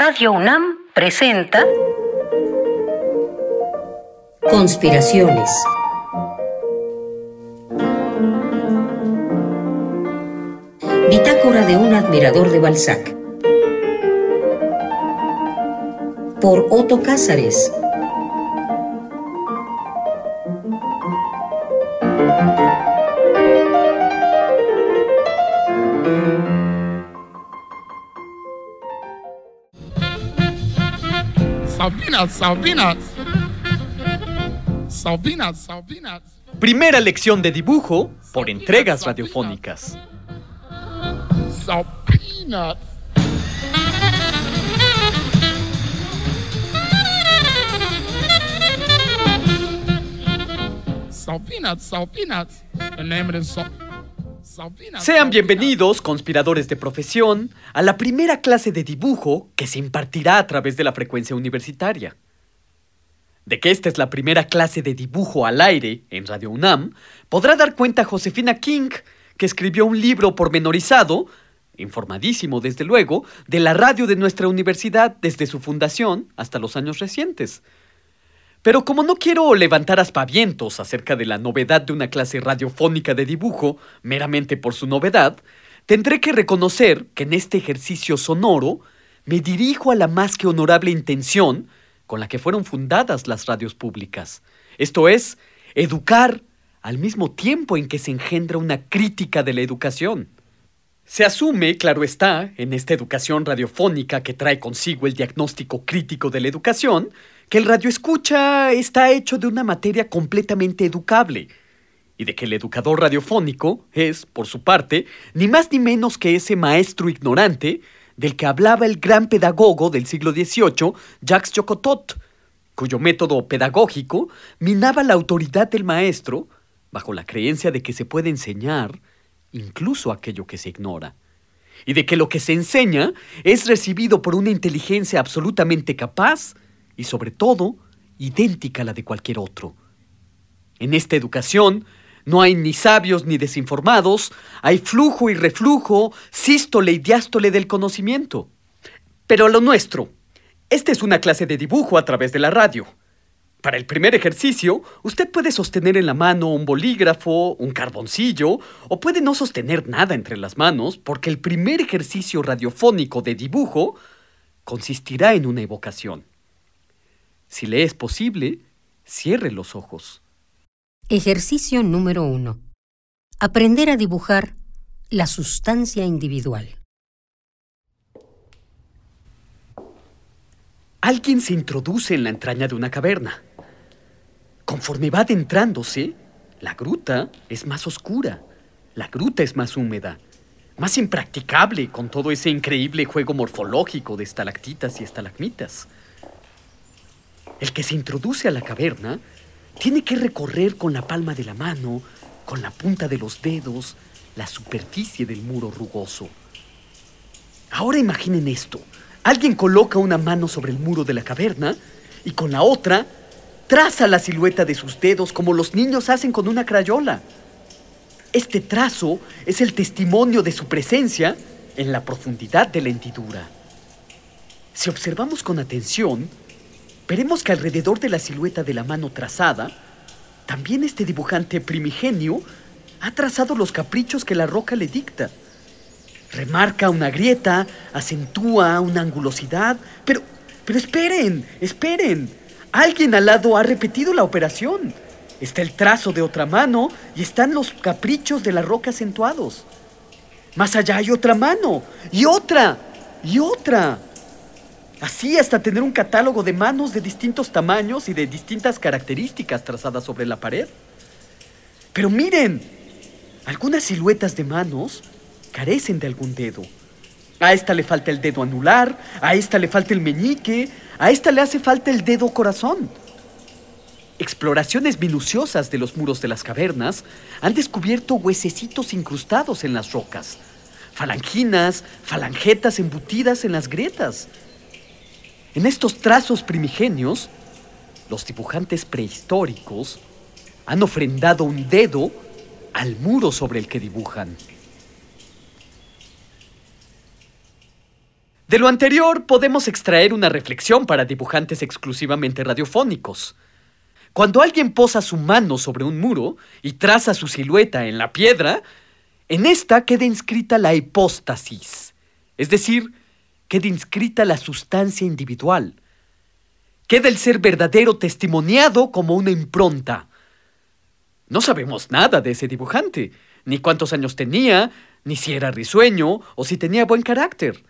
Radio UNAM presenta Conspiraciones. Bitácora de un admirador de Balzac. Por Otto Cázares. Sabinas, Sabinas. Sabinas, Sabinas. Primera lección de dibujo por entregas radiofónicas. Sabinas. Sabinas, Sabinas. El nombre es Sa- Sabinas. Sean bienvenidos, conspiradores de profesión, a la primera clase de dibujo que se impartirá a través de la frecuencia universitaria. De que esta es la primera clase de dibujo al aire en Radio UNAM, podrá dar cuenta Josefina King, que escribió un libro pormenorizado, informadísimo desde luego, de la radio de nuestra universidad desde su fundación hasta los años recientes. Pero como no quiero levantar aspavientos acerca de la novedad de una clase radiofónica de dibujo, meramente por su novedad, tendré que reconocer que en este ejercicio sonoro me dirijo a la más que honorable intención con la que fueron fundadas las radios públicas. Esto es, educar al mismo tiempo en que se engendra una crítica de la educación. Se asume, claro está, en esta educación radiofónica que trae consigo el diagnóstico crítico de la educación, que el radioescucha está hecho de una materia completamente educable, y de que el educador radiofónico es, por su parte, ni más ni menos que ese maestro ignorante del que hablaba el gran pedagogo del siglo XVIII, Jacques Jocotot, cuyo método pedagógico minaba la autoridad del maestro bajo la creencia de que se puede enseñar incluso aquello que se ignora, y de que lo que se enseña es recibido por una inteligencia absolutamente capaz y sobre todo idéntica a la de cualquier otro. En esta educación no hay ni sabios ni desinformados, hay flujo y reflujo, sístole y diástole del conocimiento. Pero lo nuestro, esta es una clase de dibujo a través de la radio. Para el primer ejercicio, usted puede sostener en la mano un bolígrafo, un carboncillo, o puede no sostener nada entre las manos, porque el primer ejercicio radiofónico de dibujo consistirá en una evocación. Si le es posible, cierre los ojos. Ejercicio número 1. Aprender a dibujar la sustancia individual. Alguien se introduce en la entraña de una caverna. Conforme va adentrándose, la gruta es más oscura, la gruta es más húmeda, más impracticable con todo ese increíble juego morfológico de estalactitas y estalagmitas. El que se introduce a la caverna tiene que recorrer con la palma de la mano, con la punta de los dedos, la superficie del muro rugoso. Ahora imaginen esto. Alguien coloca una mano sobre el muro de la caverna y con la otra traza la silueta de sus dedos como los niños hacen con una crayola. Este trazo es el testimonio de su presencia en la profundidad de la hendidura. Si observamos con atención, veremos que alrededor de la silueta de la mano trazada, también este dibujante primigenio ha trazado los caprichos que la roca le dicta. Remarca una grieta, acentúa una angulosidad, pero, pero esperen, esperen. Alguien al lado ha repetido la operación. Está el trazo de otra mano y están los caprichos de la roca acentuados. Más allá hay otra mano, y otra, y otra. Así hasta tener un catálogo de manos de distintos tamaños y de distintas características trazadas sobre la pared. Pero miren, algunas siluetas de manos carecen de algún dedo. A esta le falta el dedo anular, a esta le falta el meñique, a esta le hace falta el dedo corazón. Exploraciones minuciosas de los muros de las cavernas han descubierto huesecitos incrustados en las rocas, falanginas, falangetas embutidas en las grietas. En estos trazos primigenios, los dibujantes prehistóricos han ofrendado un dedo al muro sobre el que dibujan. De lo anterior podemos extraer una reflexión para dibujantes exclusivamente radiofónicos. Cuando alguien posa su mano sobre un muro y traza su silueta en la piedra, en esta queda inscrita la hipóstasis, es decir, queda inscrita la sustancia individual. Queda el ser verdadero testimoniado como una impronta. No sabemos nada de ese dibujante, ni cuántos años tenía, ni si era risueño o si tenía buen carácter.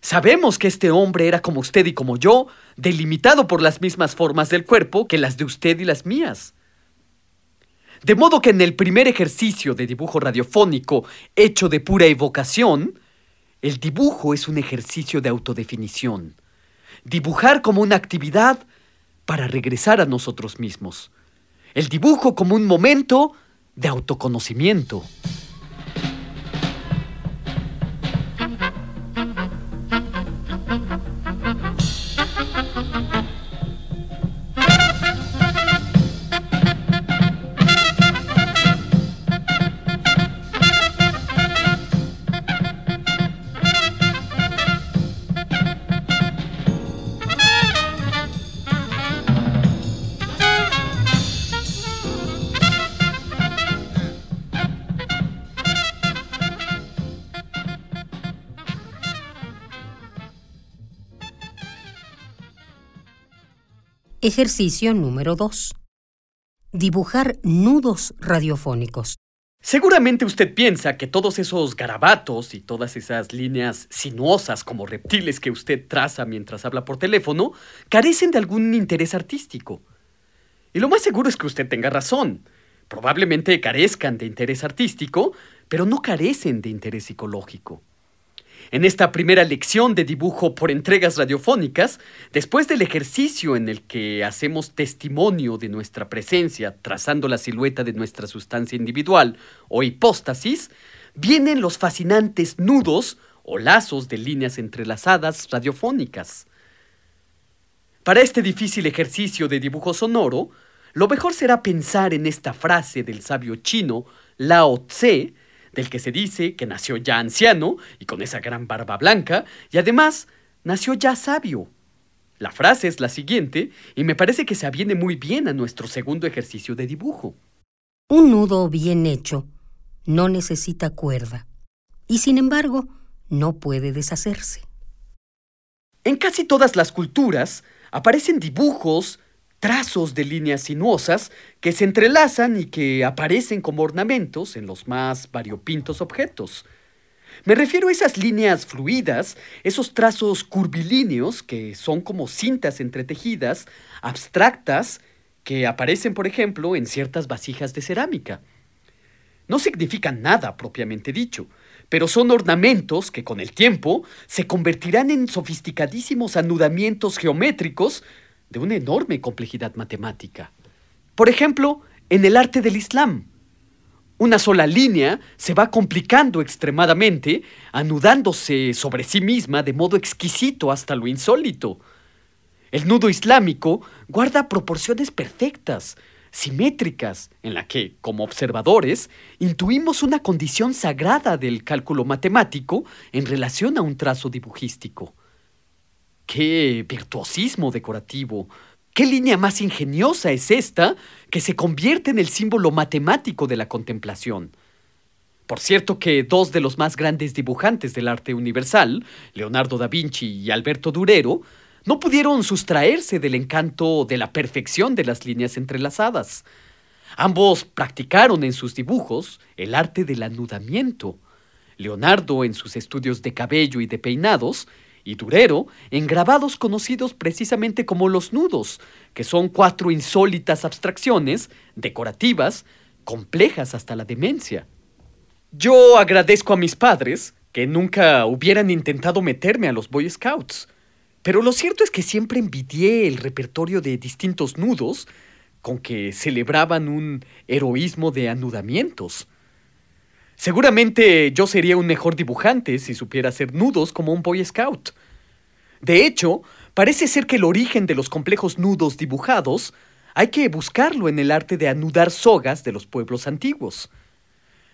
Sabemos que este hombre era como usted y como yo, delimitado por las mismas formas del cuerpo que las de usted y las mías. De modo que en el primer ejercicio de dibujo radiofónico hecho de pura evocación, el dibujo es un ejercicio de autodefinición. Dibujar como una actividad para regresar a nosotros mismos. El dibujo como un momento de autoconocimiento. Ejercicio número 2. Dibujar nudos radiofónicos. Seguramente usted piensa que todos esos garabatos y todas esas líneas sinuosas como reptiles que usted traza mientras habla por teléfono carecen de algún interés artístico. Y lo más seguro es que usted tenga razón. Probablemente carezcan de interés artístico, pero no carecen de interés psicológico. En esta primera lección de dibujo por entregas radiofónicas, después del ejercicio en el que hacemos testimonio de nuestra presencia trazando la silueta de nuestra sustancia individual o hipóstasis, vienen los fascinantes nudos o lazos de líneas entrelazadas radiofónicas. Para este difícil ejercicio de dibujo sonoro, lo mejor será pensar en esta frase del sabio chino Lao Tse, del que se dice que nació ya anciano y con esa gran barba blanca, y además nació ya sabio. La frase es la siguiente, y me parece que se aviene muy bien a nuestro segundo ejercicio de dibujo. Un nudo bien hecho no necesita cuerda, y sin embargo no puede deshacerse. En casi todas las culturas aparecen dibujos trazos de líneas sinuosas que se entrelazan y que aparecen como ornamentos en los más variopintos objetos. Me refiero a esas líneas fluidas, esos trazos curvilíneos que son como cintas entretejidas, abstractas, que aparecen, por ejemplo, en ciertas vasijas de cerámica. No significan nada propiamente dicho, pero son ornamentos que con el tiempo se convertirán en sofisticadísimos anudamientos geométricos de una enorme complejidad matemática. Por ejemplo, en el arte del Islam. Una sola línea se va complicando extremadamente, anudándose sobre sí misma de modo exquisito hasta lo insólito. El nudo islámico guarda proporciones perfectas, simétricas, en la que, como observadores, intuimos una condición sagrada del cálculo matemático en relación a un trazo dibujístico. ¡Qué virtuosismo decorativo! ¿Qué línea más ingeniosa es esta que se convierte en el símbolo matemático de la contemplación? Por cierto que dos de los más grandes dibujantes del arte universal, Leonardo da Vinci y Alberto Durero, no pudieron sustraerse del encanto de la perfección de las líneas entrelazadas. Ambos practicaron en sus dibujos el arte del anudamiento. Leonardo en sus estudios de cabello y de peinados, y Durero en grabados conocidos precisamente como los nudos, que son cuatro insólitas abstracciones, decorativas, complejas hasta la demencia. Yo agradezco a mis padres que nunca hubieran intentado meterme a los Boy Scouts, pero lo cierto es que siempre envidié el repertorio de distintos nudos con que celebraban un heroísmo de anudamientos. Seguramente yo sería un mejor dibujante si supiera hacer nudos como un Boy Scout. De hecho, parece ser que el origen de los complejos nudos dibujados hay que buscarlo en el arte de anudar sogas de los pueblos antiguos.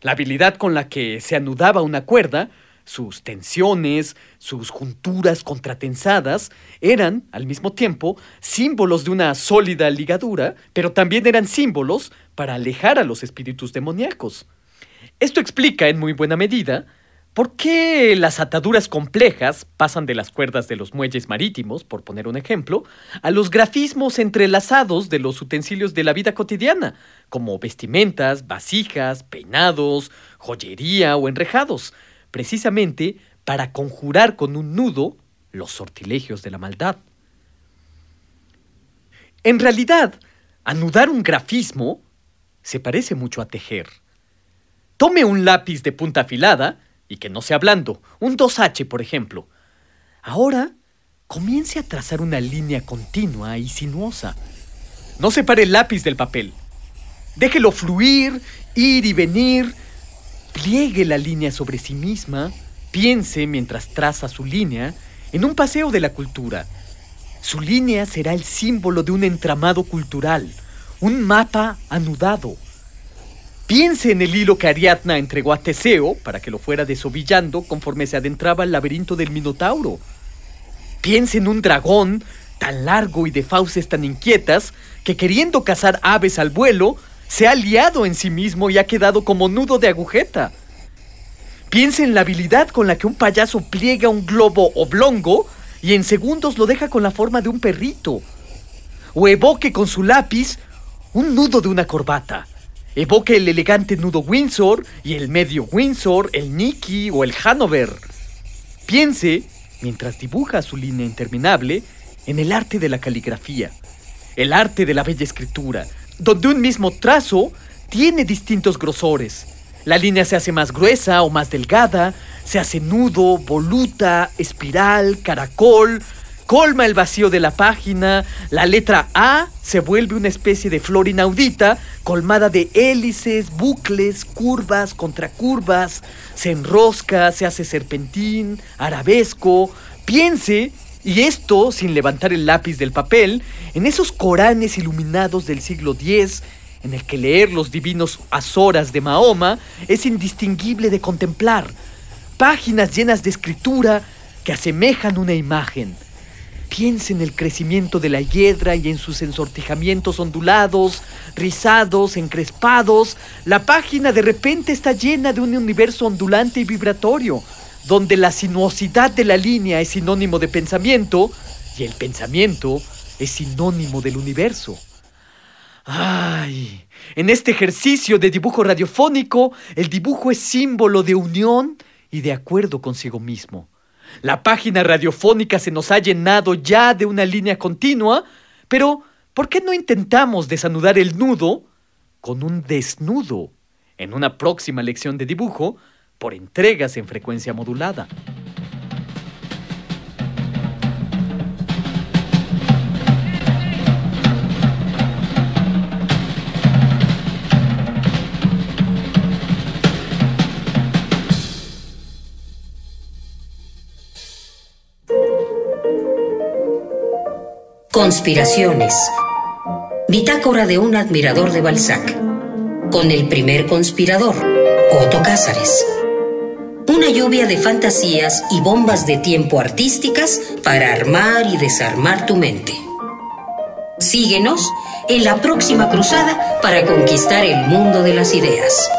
La habilidad con la que se anudaba una cuerda sus tensiones, sus junturas contratensadas, eran, al mismo tiempo, símbolos de una sólida ligadura, pero también eran símbolos para alejar a los espíritus demoníacos. Esto explica, en muy buena medida, por qué las ataduras complejas pasan de las cuerdas de los muelles marítimos, por poner un ejemplo, a los grafismos entrelazados de los utensilios de la vida cotidiana, como vestimentas, vasijas, peinados, joyería o enrejados, precisamente para conjurar con un nudo los sortilegios de la maldad. En realidad, anudar un grafismo se parece mucho a tejer. Tome un lápiz de punta afilada y que no sea blando, un 2H por ejemplo. Ahora comience a trazar una línea continua y sinuosa. No separe el lápiz del papel. Déjelo fluir, ir y venir. Pliegue la línea sobre sí misma. Piense mientras traza su línea en un paseo de la cultura. Su línea será el símbolo de un entramado cultural, un mapa anudado. Piense en el hilo que Ariadna entregó a Teseo para que lo fuera desovillando conforme se adentraba al laberinto del Minotauro. Piense en un dragón tan largo y de fauces tan inquietas que queriendo cazar aves al vuelo, se ha liado en sí mismo y ha quedado como nudo de agujeta. Piense en la habilidad con la que un payaso pliega un globo oblongo y en segundos lo deja con la forma de un perrito. O evoque con su lápiz un nudo de una corbata Evoque el elegante nudo Windsor y el medio Windsor, el Nicky o el Hanover. Piense, mientras dibuja su línea interminable, en el arte de la caligrafía, el arte de la bella escritura, donde un mismo trazo tiene distintos grosores. La línea se hace más gruesa o más delgada, se hace nudo, voluta, espiral, caracol, colma el vacío de la página, la letra A se vuelve una especie de flor inaudita, colmada de hélices, bucles, curvas, contracurvas, se enrosca, se hace serpentín, arabesco. Piense, y esto sin levantar el lápiz del papel, en esos coranes iluminados del siglo X, en el que leer los divinos azoras de Mahoma es indistinguible de contemplar. Páginas llenas de escritura que asemejan una imagen Piense en el crecimiento de la hiedra y en sus ensortijamientos ondulados, rizados, encrespados. La página de repente está llena de un universo ondulante y vibratorio, donde la sinuosidad de la línea es sinónimo de pensamiento y el pensamiento es sinónimo del universo. ¡Ay! En este ejercicio de dibujo radiofónico, el dibujo es símbolo de unión y de acuerdo consigo mismo. La página radiofónica se nos ha llenado ya de una línea continua, pero ¿por qué no intentamos desanudar el nudo con un desnudo en una próxima lección de dibujo por entregas en frecuencia modulada? Conspiraciones. Bitácora de un admirador de Balzac. Con el primer conspirador, Otto Cázares. Una lluvia de fantasías y bombas de tiempo artísticas para armar y desarmar tu mente. Síguenos en la próxima cruzada para conquistar el mundo de las ideas.